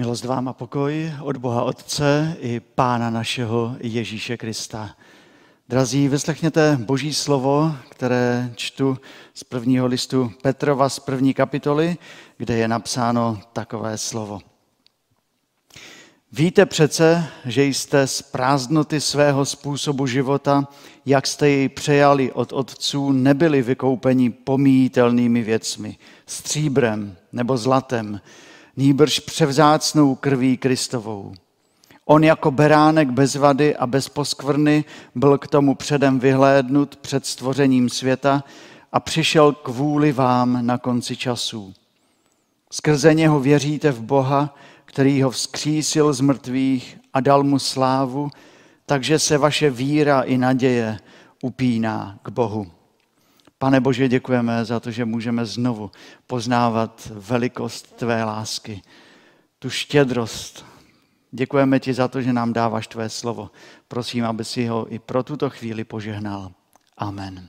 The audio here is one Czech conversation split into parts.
Milost vám a pokoj od Boha Otce i Pána našeho Ježíše Krista. Drazí, vyslechněte Boží slovo, které čtu z prvního listu Petrova z první kapitoly, kde je napsáno takové slovo. Víte přece, že jste z prázdnoty svého způsobu života, jak jste jej přejali od otců, nebyli vykoupeni pomíjitelnými věcmi, stříbrem nebo zlatem, nýbrž převzácnou krví Kristovou. On jako beránek bez vady a bez poskvrny byl k tomu předem vyhlédnut před stvořením světa a přišel kvůli vám na konci časů. Skrze něho věříte v Boha, který ho vzkřísil z mrtvých a dal mu slávu, takže se vaše víra i naděje upíná k Bohu. Pane Bože, děkujeme za to, že můžeme znovu poznávat velikost Tvé lásky, tu štědrost. Děkujeme Ti za to, že nám dáváš Tvé slovo. Prosím, aby si ho i pro tuto chvíli požehnal. Amen.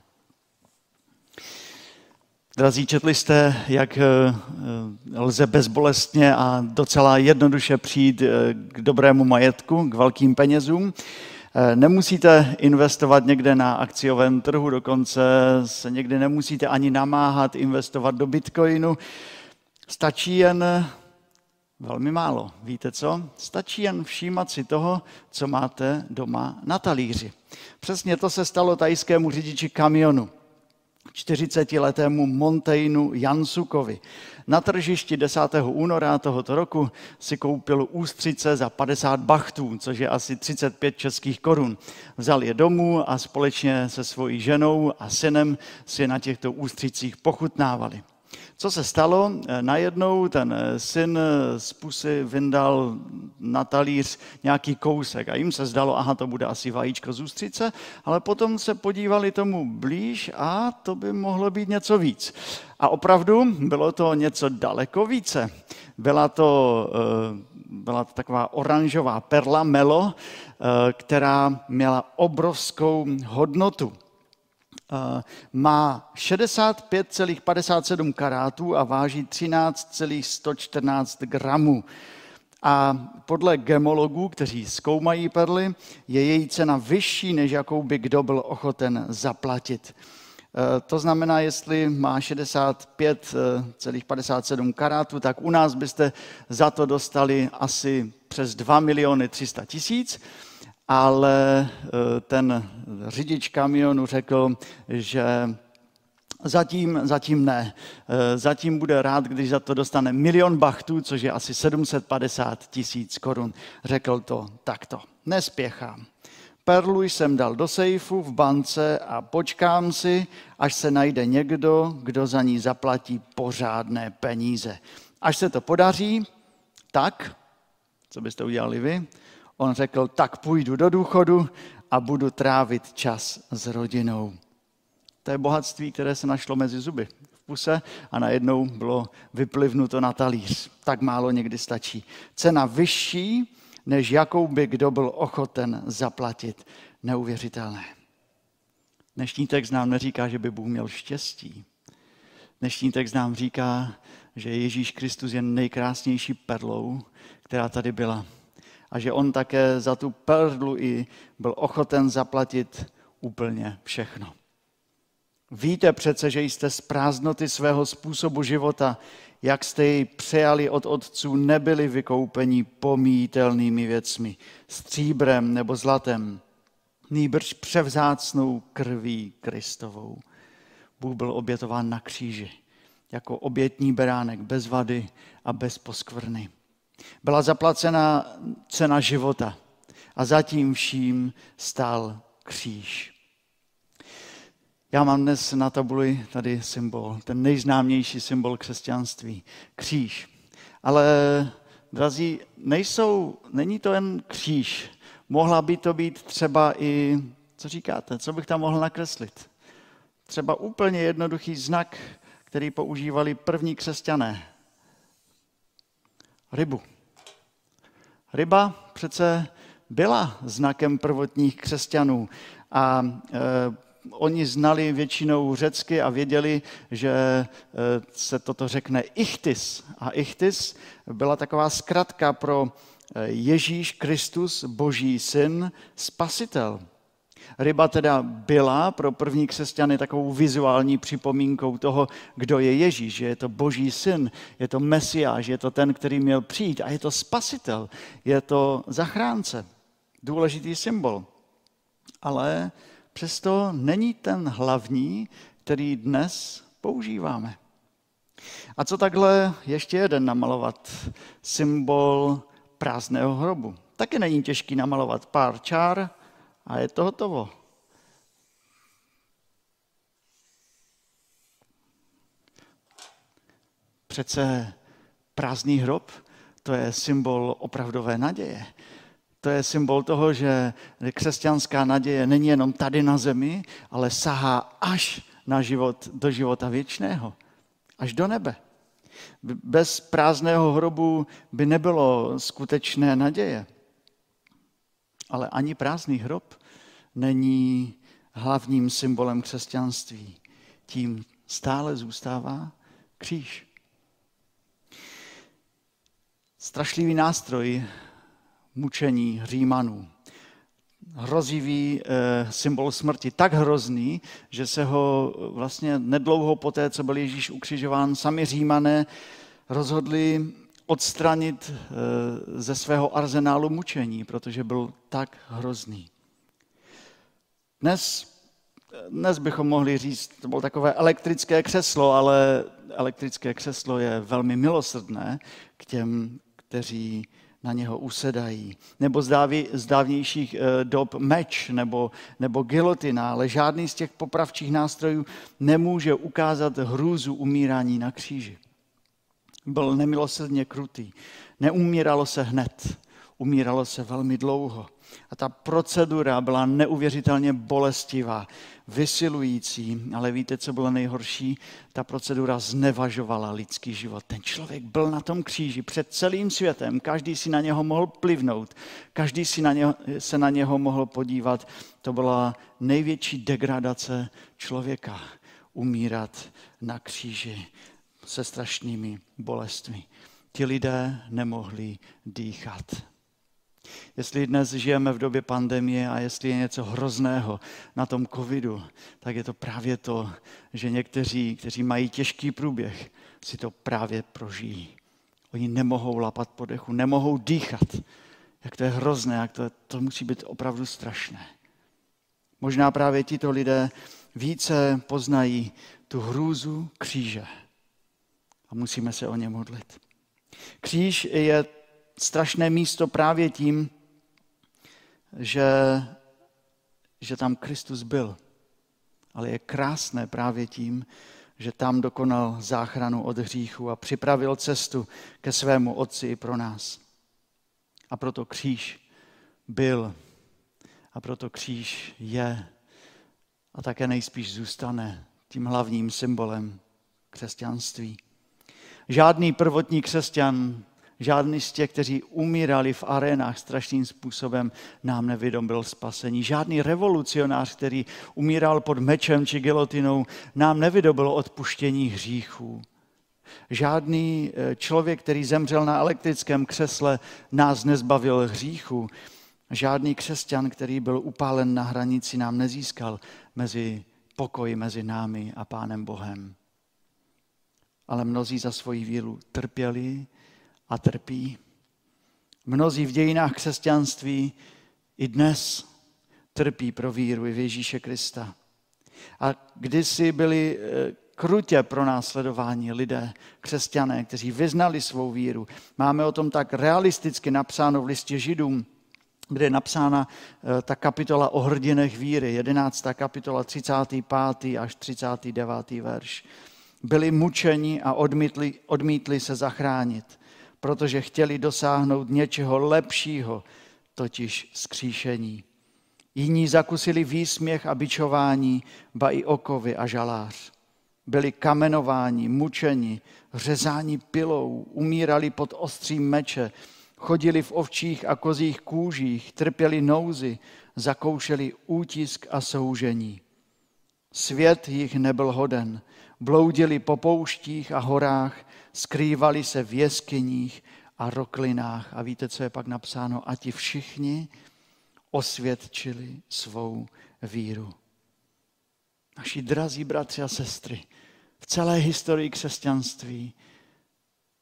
Drazí, četli jste, jak eh, lze bezbolestně a docela jednoduše přijít eh, k dobrému majetku, k velkým penězům. Eh, nemusíte investovat někde na akciovém trhu, dokonce se někdy nemusíte ani namáhat investovat do bitcoinu. Stačí jen velmi málo. Víte co? Stačí jen všímat si toho, co máte doma na talíři. Přesně to se stalo tajskému řidiči kamionu. 40-letému Montejnu Jansukovi. Na tržišti 10. února tohoto roku si koupil ústřice za 50 bachtů, což je asi 35 českých korun. Vzal je domů a společně se svojí ženou a synem si na těchto ústřicích pochutnávali. Co se stalo? Najednou ten syn z pusy vyndal na talíř nějaký kousek a jim se zdalo, aha, to bude asi vajíčko z ústřice, ale potom se podívali tomu blíž a to by mohlo být něco víc. A opravdu bylo to něco daleko více. Byla to, eh, byla to taková oranžová perla melo, eh, která měla obrovskou hodnotu. Eh, má 65,57 karátů a váží 13,114 gramů. A podle gemologů, kteří zkoumají perly, je její cena vyšší, než jakou by kdo byl ochoten zaplatit. Eh, to znamená, jestli má 65,57 karátů, tak u nás byste za to dostali asi přes 2 miliony 300 tisíc ale eh, ten řidič kamionu řekl, že Zatím, zatím ne. Eh, zatím bude rád, když za to dostane milion bachtů, což je asi 750 tisíc korun. Řekl to takto. Nespěchám. Perlu jsem dal do sejfu v bance a počkám si, až se najde někdo, kdo za ní zaplatí pořádné peníze. Až se to podaří, tak, co byste udělali vy, On řekl, tak půjdu do důchodu a budu trávit čas s rodinou. To je bohatství, které se našlo mezi zuby v puse a najednou bylo vyplivnuto na talíř. Tak málo někdy stačí. Cena vyšší, než jakou by kdo byl ochoten zaplatit. Neuvěřitelné. Dnešní text nám neříká, že by Bůh měl štěstí. Dnešní text nám říká, že Ježíš Kristus je nejkrásnější perlou, která tady byla a že on také za tu perlu i byl ochoten zaplatit úplně všechno. Víte přece, že jste z prázdnoty svého způsobu života, jak jste jej přejali od otců, nebyli vykoupeni pomítelnými věcmi, stříbrem nebo zlatem, nýbrž převzácnou krví Kristovou. Bůh byl obětován na kříži jako obětní beránek bez vady a bez poskvrny. Byla zaplacena cena života a zatím vším stál kříž. Já mám dnes na tabuli tady symbol, ten nejznámější symbol křesťanství, kříž. Ale, drazí, nejsou, není to jen kříž. Mohla by to být třeba i, co říkáte, co bych tam mohl nakreslit? Třeba úplně jednoduchý znak, který používali první křesťané. Rybu. Ryba přece byla znakem prvotních křesťanů a e, oni znali většinou řecky a věděli, že eh, se toto řekne ichtis. A ichtis byla taková zkratka pro Ježíš Kristus, Boží syn, spasitel. Ryba teda byla pro první křesťany takovou vizuální připomínkou toho, kdo je Ježíš, že je to boží syn, je to mesiáš, je to ten, který měl přijít a je to spasitel, je to zachránce. Důležitý symbol. Ale přesto není ten hlavní, který dnes používáme. A co takhle ještě jeden namalovat? Symbol prázdného hrobu. Taky není těžký namalovat pár čár, a je to hotovo. Přece prázdný hrob, to je symbol opravdové naděje. To je symbol toho, že křesťanská naděje není jenom tady na zemi, ale sahá až na život, do života věčného, až do nebe. Bez prázdného hrobu by nebylo skutečné naděje. Ale ani prázdný hrob není hlavním symbolem křesťanství. Tím stále zůstává kříž. Strašlivý nástroj mučení Římanů. Hrozivý e, symbol smrti, tak hrozný, že se ho vlastně nedlouho poté, co byl Ježíš ukřižován, sami Římané rozhodli odstranit e, ze svého arzenálu mučení, protože byl tak hrozný. Dnes, dnes bychom mohli říct, to bylo takové elektrické křeslo, ale elektrické křeslo je velmi milosrdné k těm, kteří na něho usedají. Nebo z dávnějších eh, dob meč nebo, nebo gilotina, ale žádný z těch popravčích nástrojů nemůže ukázat hrůzu umírání na kříži. Byl nemilosrdně krutý. Neumíralo se hned, umíralo se velmi dlouho. A ta procedura byla neuvěřitelně bolestivá, vysilující, ale víte, co bylo nejhorší? Ta procedura znevažovala lidský život. Ten člověk byl na tom kříži před celým světem, každý si na něho mohl plivnout, každý si na něho, se na něho mohl podívat. To byla největší degradace člověka, umírat na kříži se strašnými bolestmi. Ti lidé nemohli dýchat. Jestli dnes žijeme v době pandemie a jestli je něco hrozného na tom covidu, tak je to právě to, že někteří, kteří mají těžký průběh, si to právě prožijí. Oni nemohou lapat po dechu, nemohou dýchat. Jak to je hrozné, jak to, to musí být opravdu strašné. Možná právě tito lidé více poznají tu hrůzu kříže. A musíme se o ně modlit. Kříž je strašné místo právě tím, že, že tam Kristus byl. Ale je krásné právě tím, že tam dokonal záchranu od hříchu a připravil cestu ke svému Otci i pro nás. A proto kříž byl a proto kříž je a také nejspíš zůstane tím hlavním symbolem křesťanství. Žádný prvotní křesťan Žádný z těch, kteří umírali v arénách strašným způsobem, nám nevydobil spasení. Žádný revolucionář, který umíral pod mečem či gelotinou, nám nevydobil odpuštění hříchů. Žádný eh, člověk, který zemřel na elektrickém křesle, nás nezbavil hříchu. Žádný křesťan, který byl upálen na hranici, nám nezískal mezi pokoj mezi námi a Pánem Bohem. Ale mnozí za svoji víru trpěli, a trpí. Mnozí v dějinách křesťanství i dnes trpí pro víru v Ježíše Krista. A kdysi byli eh, krutě pro následování lidé, křesťané, kteří vyznali svou víru. Máme o tom tak realisticky napsáno v listě Židům, kde je napsána eh, ta kapitola o hrdinech víry, 11. kapitola, 35. až 39. verš. Byli mučeni a odmítli, odmítli se zachránit protože chtěli dosáhnout něčeho lepšího, totiž skříšení. Jiní zakusili výsměch a bičování, ba i okovy a žalář. Byli kamenováni, mučeni, řezáni pilou, umírali pod ostřím meče, chodili v ovčích a kozích kůžích, trpěli nouzy, zakoušeli útisk a soužení. Svět jich nebyl hoden. Bloudili po pouštích a horách, skrývali se v jeskyních a roklinách. A víte, co je pak napsáno? A ti všichni osvědčili svou víru. Naši drazí bratři a sestry, v celé historii křesťanství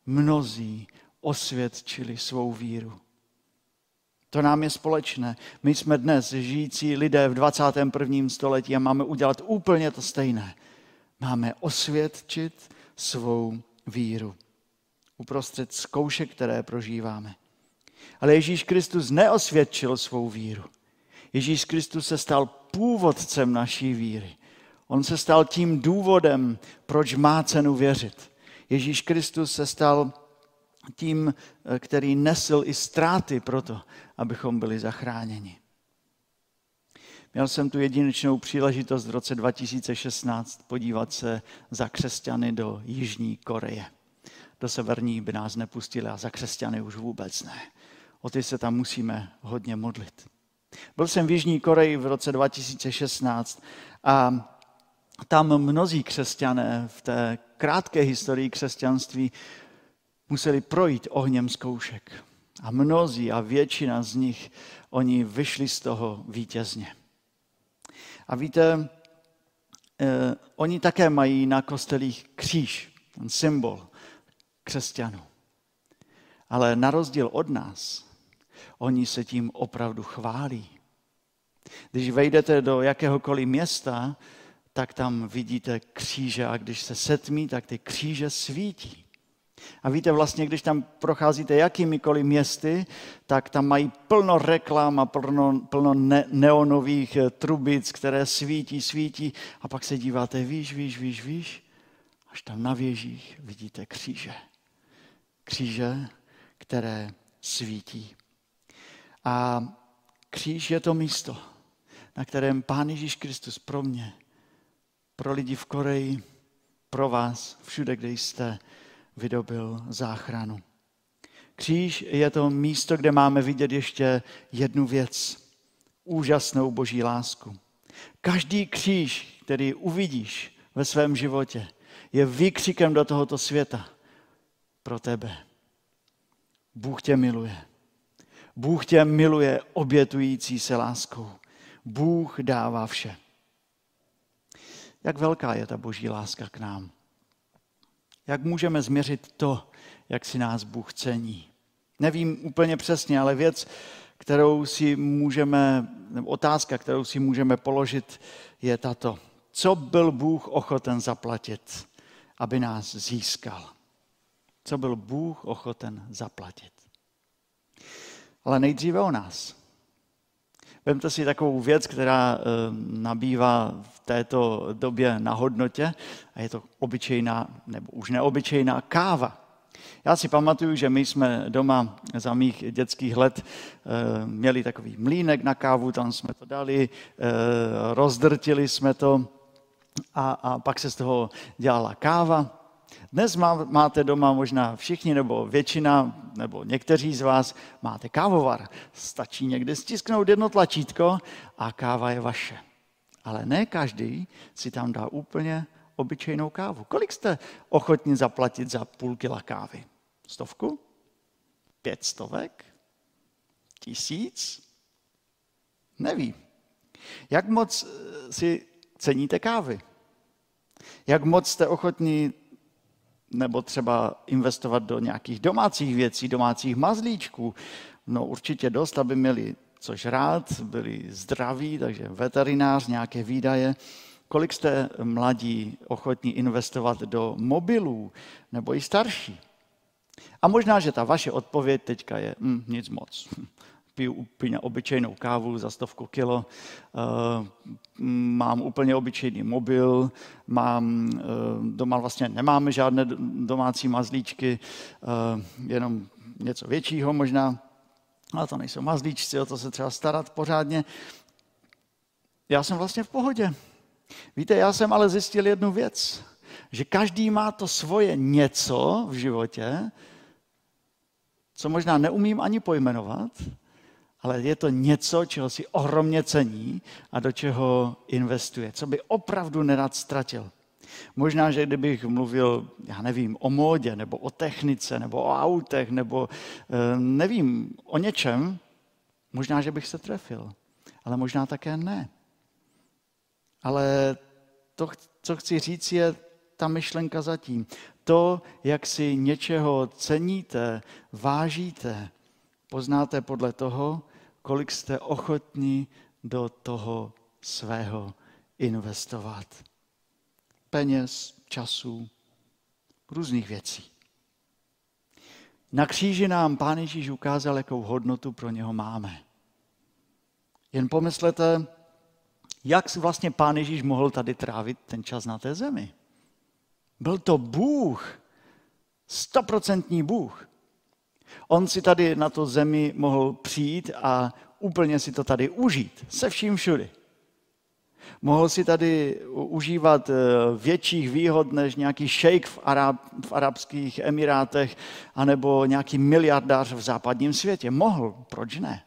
mnozí osvědčili svou víru. To nám je společné. My jsme dnes žijící lidé v 21. století a máme udělat úplně to stejné. Máme osvědčit svou víru uprostřed zkoušek, které prožíváme. Ale Ježíš Kristus neosvědčil svou víru. Ježíš Kristus se stal původcem naší víry. On se stal tím důvodem, proč má cenu věřit. Ježíš Kristus se stal tím, který nesl i ztráty pro to, abychom byli zachráněni. Měl jsem tu jedinečnou příležitost v roce 2016 podívat se za křesťany do Jižní Koreje. Do severní by nás nepustili a za křesťany už vůbec ne. O ty se tam musíme hodně modlit. Byl jsem v Jižní Koreji v roce 2016 a tam mnozí křesťané v té krátké historii křesťanství museli projít ohněm zkoušek. A mnozí a většina z nich, oni vyšli z toho vítězně. A víte, eh, oni také mají na kostelích kříž, ten symbol křesťanů. Ale na rozdíl od nás, oni se tím opravdu chválí. Když vejdete do jakéhokoliv města, tak tam vidíte kříže a když se setmí, tak ty kříže svítí. A víte, vlastně, když tam procházíte jakýmikoliv městy, tak tam mají plno reklam a plno, plno ne, neonových eh, trubic, které svítí, svítí. A pak se díváte výš, výš, výš, výš, až tam na věžích vidíte kříže. Kříže, které svítí. A kříž je to místo, na kterém Pán Ježíš Kristus pro mě, pro lidi v Koreji, pro vás, všude, kde jste, vydobil záchranu. Kříž je to místo, kde máme vidět ještě jednu věc. Úžasnou boží lásku. Každý kříž, který uvidíš ve svém životě, je výkřikem do tohoto světa pro tebe. Bůh tě miluje. Bůh tě miluje obětující se láskou. Bůh dává vše. Jak velká je ta boží láska k nám? Jak můžeme změřit to, jak si nás Bůh cení? Nevím úplně přesně, ale věc, kterou si můžeme, nebo otázka, kterou si můžeme položit, je tato. Co byl Bůh ochoten zaplatit, aby nás získal? Co byl Bůh ochoten zaplatit? Ale nejdříve o nás. Vemte si takovou věc, která eh, nabývá v této době na hodnotě a je to obyčejná, nebo už neobyčejná káva. Já si pamatuju, že my jsme doma za mých dětských let eh, měli takový mlínek na kávu, tam jsme to dali, eh, rozdrtili jsme to a, a pak se z toho dělala káva. Dnes máte doma možná všichni, nebo většina, nebo někteří z vás máte kávovar. Stačí někde stisknout jedno tlačítko a káva je vaše. Ale ne každý si tam dá úplně obyčejnou kávu. Kolik jste ochotni zaplatit za půl kila kávy? Stovku? Pět stovek? Tisíc? Nevím. Jak moc eh, si ceníte kávy? Jak moc jste ochotní nebo třeba investovat do nějakých domácích věcí, domácích mazlíčků. No určitě dost, aby měli což rád, byli zdraví, takže veterinář, nějaké výdaje. Kolik jste mladí ochotní investovat do mobilů nebo i starší? A možná, že ta vaše odpověď teďka je hm, nic moc piju úplně obyčejnou kávu za stovku kilo, eh, mám úplně obyčejný mobil, mám, eh, doma vlastně nemáme žádné domácí mazlíčky, eh, jenom něco většího možná, ale to nejsou mazlíčci, o to se třeba starat pořádně. Já jsem vlastně v pohodě. Víte, já jsem ale zjistil jednu věc, že každý má to svoje něco v životě, co možná neumím ani pojmenovat, ale je to něco, čeho si ohromně cení a do čeho investuje, co by opravdu nerad ztratil. Možná, že kdybych mluvil, já nevím, o módě, nebo o technice, nebo o autech, nebo eh, nevím, o něčem, možná, že bych se trefil, ale možná také ne. Ale to, co chci říct, je ta myšlenka zatím. To, jak si něčeho ceníte, vážíte, poznáte podle toho, kolik jste ochotní do toho svého investovat. Peněz, času, různých věcí. Na kříži nám Pán Ježíš ukázal, jakou hodnotu pro něho máme. Jen pomyslete, jak vlastně Pán Ježíš mohl tady trávit ten čas na té zemi. Byl to Bůh, stoprocentní Bůh. On si tady na to zemi mohl přijít a úplně si to tady užít, se vším všudy. Mohl si tady užívat eh, větších výhod než nějaký šejk v, Arab, v arabských emirátech anebo nějaký miliardář v západním světě. Mohl, proč ne?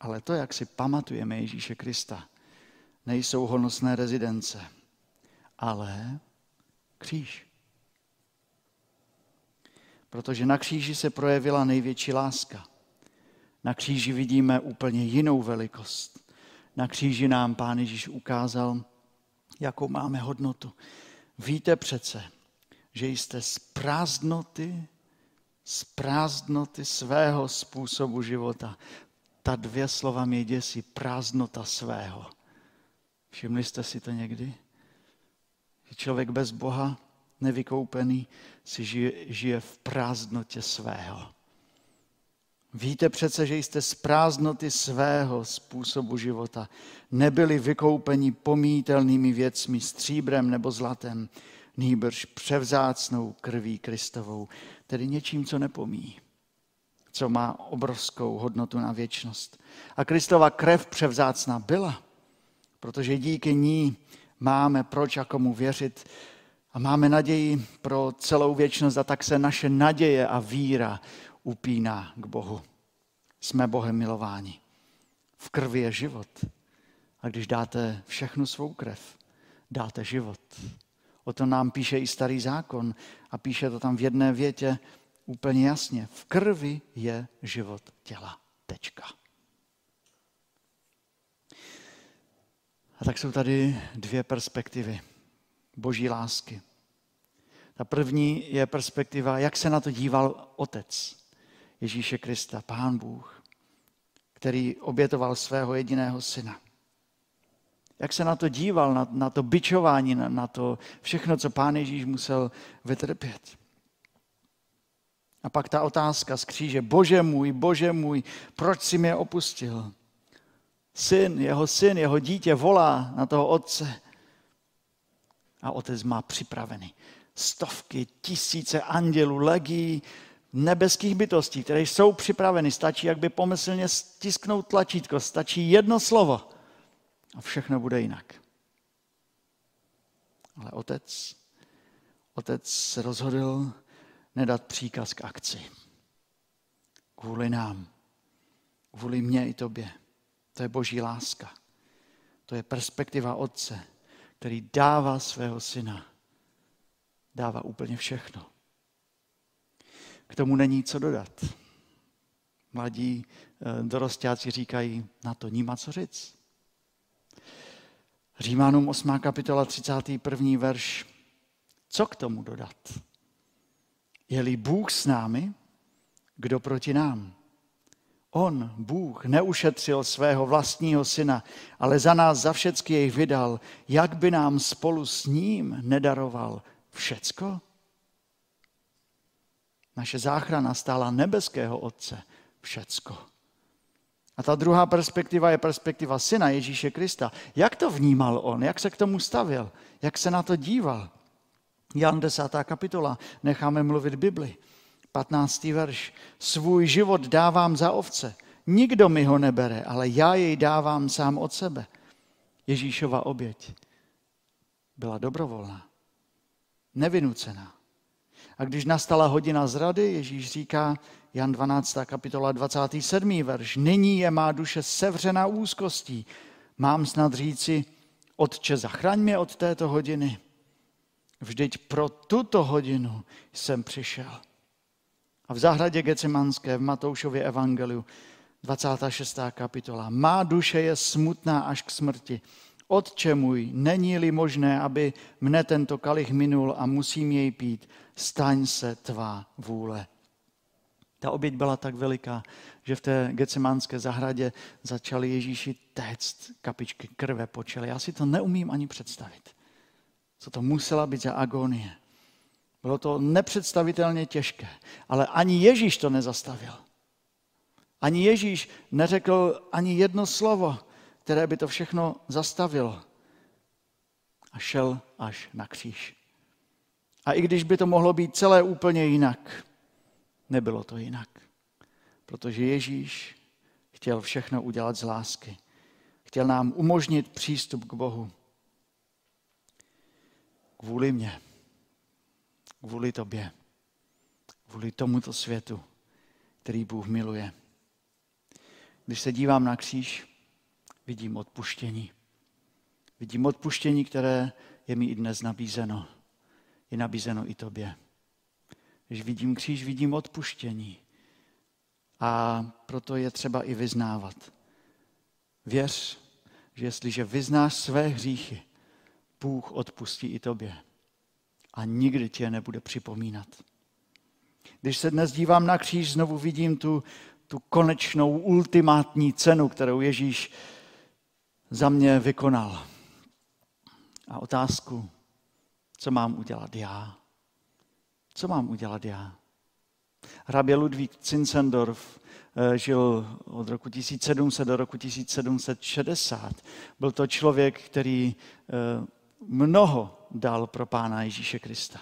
Ale to, jak si pamatujeme Ježíše Krista, nejsou honosné rezidence, ale kříž protože na kříži se projevila největší láska. Na kříži vidíme úplně jinou velikost. Na kříži nám Pán Ježíš ukázal, jakou máme hodnotu. Víte přece, že jste z prázdnoty, z prázdnoty svého způsobu života. Ta dvě slova mě děsí, prázdnota svého. Všimli jste si to někdy? Člověk bez Boha nevykoupený, si žije, žije v prázdnotě svého. Víte přece, že jste z prázdnoty svého způsobu života nebyli vykoupeni pomítelnými věcmi, stříbrem nebo zlatem, nýbrž převzácnou krví Kristovou, tedy něčím, co nepomíjí, co má obrovskou hodnotu na věčnost. A Kristova krev převzácná byla, protože díky ní máme proč a komu věřit, a máme naději pro celou věčnost a tak se naše naděje a víra upíná k Bohu. Jsme Bohem milováni. V krvi je život. A když dáte všechnu svou krev, dáte život. O to nám píše i starý zákon a píše to tam v jedné větě úplně jasně. V krvi je život těla. Tečka. A tak jsou tady dvě perspektivy boží lásky. Ta první je perspektiva, jak se na to díval otec Ježíše Krista, pán Bůh, který obětoval svého jediného syna. Jak se na to díval, na, na to byčování, na, na to všechno, co pán Ježíš musel vytrpět. A pak ta otázka z kříže, bože můj, bože můj, proč si mě opustil? Syn, jeho syn, jeho dítě volá na toho otce a otec má připravený stovky, tisíce andělů, legí, nebeských bytostí, které jsou připraveny. Stačí, jak by pomyslně stisknout tlačítko, stačí jedno slovo a všechno bude jinak. Ale otec, otec se rozhodl nedat příkaz k akci. Kvůli nám, kvůli mně i tobě. To je boží láska. To je perspektiva otce, který dává svého syna. Dává úplně všechno. K tomu není co dodat. Mladí eh, dorostáci říkají, na to níma co říct. Římanům 8. kapitola 31. verš. Co k tomu dodat? Je-li Bůh s námi, kdo proti nám? On, Bůh, neušetřil svého vlastního syna, ale za nás za všecky jej vydal, jak by nám spolu s ním nedaroval všecko? Naše záchrana stála nebeského Otce všecko. A ta druhá perspektiva je perspektiva syna Ježíše Krista. Jak to vnímal on? Jak se k tomu stavil? Jak se na to díval? Jan 10. kapitola, necháme mluvit Bibli. 15. verš. Svůj život dávám za ovce. Nikdo mi ho nebere, ale já jej dávám sám od sebe. Ježíšova oběť byla dobrovolná, nevynucená. A když nastala hodina zrady, Ježíš říká, Jan 12. kapitola 27. verš, nyní je má duše sevřená úzkostí. Mám snad říci, Otče, zachraň mě od této hodiny. Vždyť pro tuto hodinu jsem přišel. A v zahradě Gecemanské v Matoušově evangeliu 26. kapitola. Má duše je smutná až k smrti. Otče můj, není-li možné, aby mne tento kalich minul a musím jej pít, staň se tvá vůle. Ta oběť byla tak veliká, že v té gecemánské zahradě začali Ježíši téct kapičky krve po čele. Já si to neumím ani představit. Co to musela být za agonie. Bylo to nepředstavitelně těžké, ale ani Ježíš to nezastavil. Ani Ježíš neřekl ani jedno slovo, které by to všechno zastavilo. A šel až na kříž. A i když by to mohlo být celé úplně jinak, nebylo to jinak. Protože Ježíš chtěl všechno udělat z lásky. Chtěl nám umožnit přístup k Bohu. Kvůli mě. Kvůli tobě. Kvůli tomuto světu, který Bůh miluje. Když se dívám na kříž, vidím odpuštění. Vidím odpuštění, které je mi i dnes nabízeno. Je nabízeno i tobě. Když vidím kříž, vidím odpuštění. A proto je třeba i vyznávat. Věř, že jestliže vyznáš své hříchy, Bůh odpustí i tobě. A nikdy tě nebude připomínat. Když se dnes dívám na kříž, znovu vidím tu, tu konečnou, ultimátní cenu, kterou Ježíš za mě vykonal. A otázku, co mám udělat já? Co mám udělat já? Hrabě Ludvík Zinzendorf eh, žil od roku 1700 do roku 1760. Byl to člověk, který eh, mnoho dal pro Pána Ježíše Krista.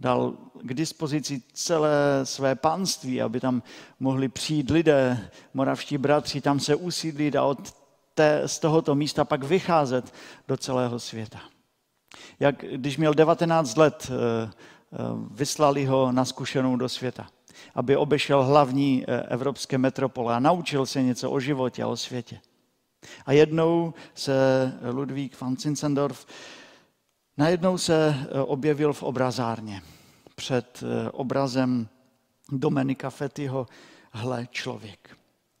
Dal k dispozici celé své panství, aby tam mohli přijít lidé, moravští bratři, tam se usídlit a od té, z tohoto místa pak vycházet do celého světa. Jak když měl 19 let, eh, eh, vyslali ho na zkušenou do světa, aby obešel hlavní eh, evropské metropole a naučil se něco o životě a o světě. A jednou se Ludvík van Zinzendorf najednou se objevil v obrazárně před obrazem Domenika Fettyho hle člověk.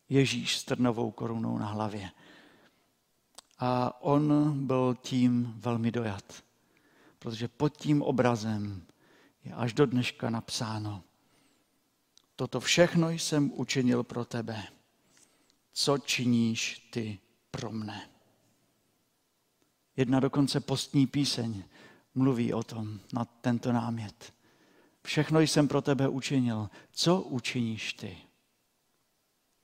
Ježíš s trnovou korunou na hlavě. A on byl tím velmi dojat, protože pod tím obrazem je až do dneška napsáno, toto všechno jsem učinil pro tebe, co činíš ty pro mne. Jedna dokonce postní píseň mluví o tom, na tento námět. Všechno jsem pro tebe učinil, co učiníš ty?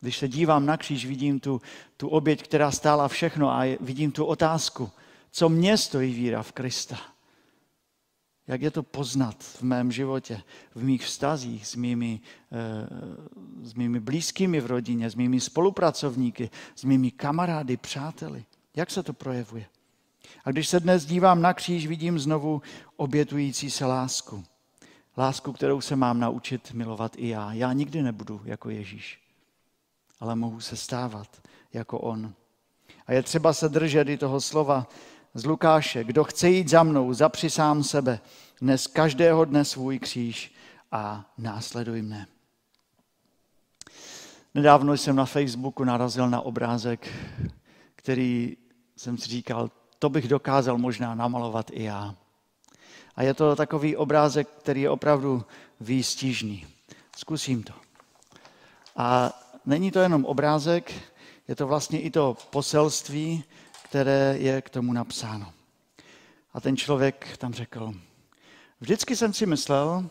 Když se dívám na kříž, vidím tu, tu oběť, která stála všechno a vidím tu otázku, co mě stojí víra v Krista. Jak je to poznat v mém životě, v mých vztazích s mými, eh, s mými blízkými v rodině, s mými spolupracovníky, s mými kamarády, přáteli. Jak se to projevuje? A když se dnes dívám na kříž, vidím znovu obětující se lásku. Lásku, kterou se mám naučit milovat i já. Já nikdy nebudu jako Ježíš ale mohu se stávat jako on. A je třeba se držet i toho slova z Lukáše. Kdo chce jít za mnou, zapři sám sebe, dnes každého dne svůj kříž a následuj mne. Nedávno jsem na Facebooku narazil na obrázek, který jsem si říkal, to bych dokázal možná namalovat i já. A je to takový obrázek, který je opravdu výstižný. Zkusím to. A není to jenom obrázek, je to vlastně i to poselství, které je k tomu napsáno. A ten člověk tam řekl, vždycky jsem si myslel,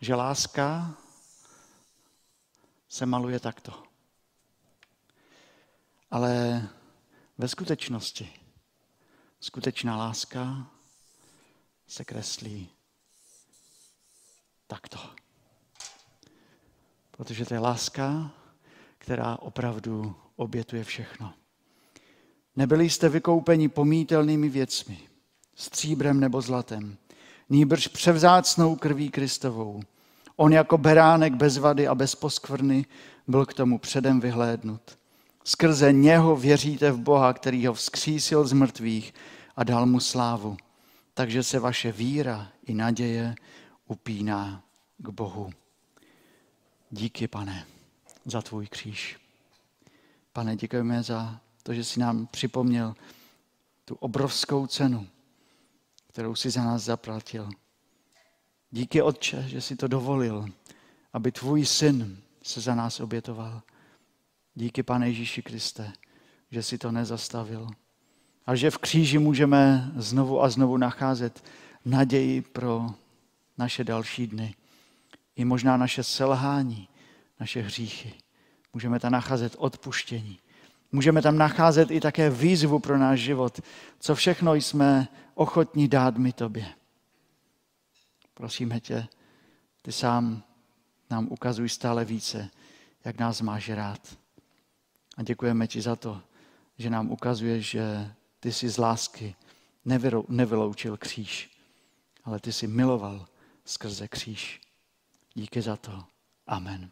že láska se maluje takto. Ale ve skutečnosti skutečná láska se kreslí takto. Protože to je láska, která opravdu obětuje všechno. Nebyli jste vykoupeni pomítelnými věcmi, stříbrem nebo zlatem, nýbrž převzácnou krví Kristovou. On jako beránek bez vady a bez poskvrny byl k tomu předem vyhlédnut. Skrze něho věříte v Boha, který ho vzkřísil z mrtvých a dal mu slávu. Takže se vaše víra i naděje upíná k Bohu. Díky, pane, za tvůj kříž. Pane, děkujeme za to, že jsi nám připomněl tu obrovskou cenu, kterou jsi za nás zaplatil. Díky, Otče, že jsi to dovolil, aby tvůj syn se za nás obětoval. Díky, Pane Ježíši Kriste, že si to nezastavil. A že v kříži můžeme znovu a znovu nacházet naději pro naše další dny. I možná naše selhání, naše hříchy. Můžeme tam nacházet odpuštění. Můžeme tam nacházet i také výzvu pro náš život, co všechno jsme ochotní dát mi tobě. Prosíme tě, ty sám nám ukazuj stále více, jak nás máš rád. A děkujeme ti za to, že nám ukazuješ, že ty jsi z lásky nevyloučil kříž, ale ty jsi miloval skrze kříž. Díky za to. Amen.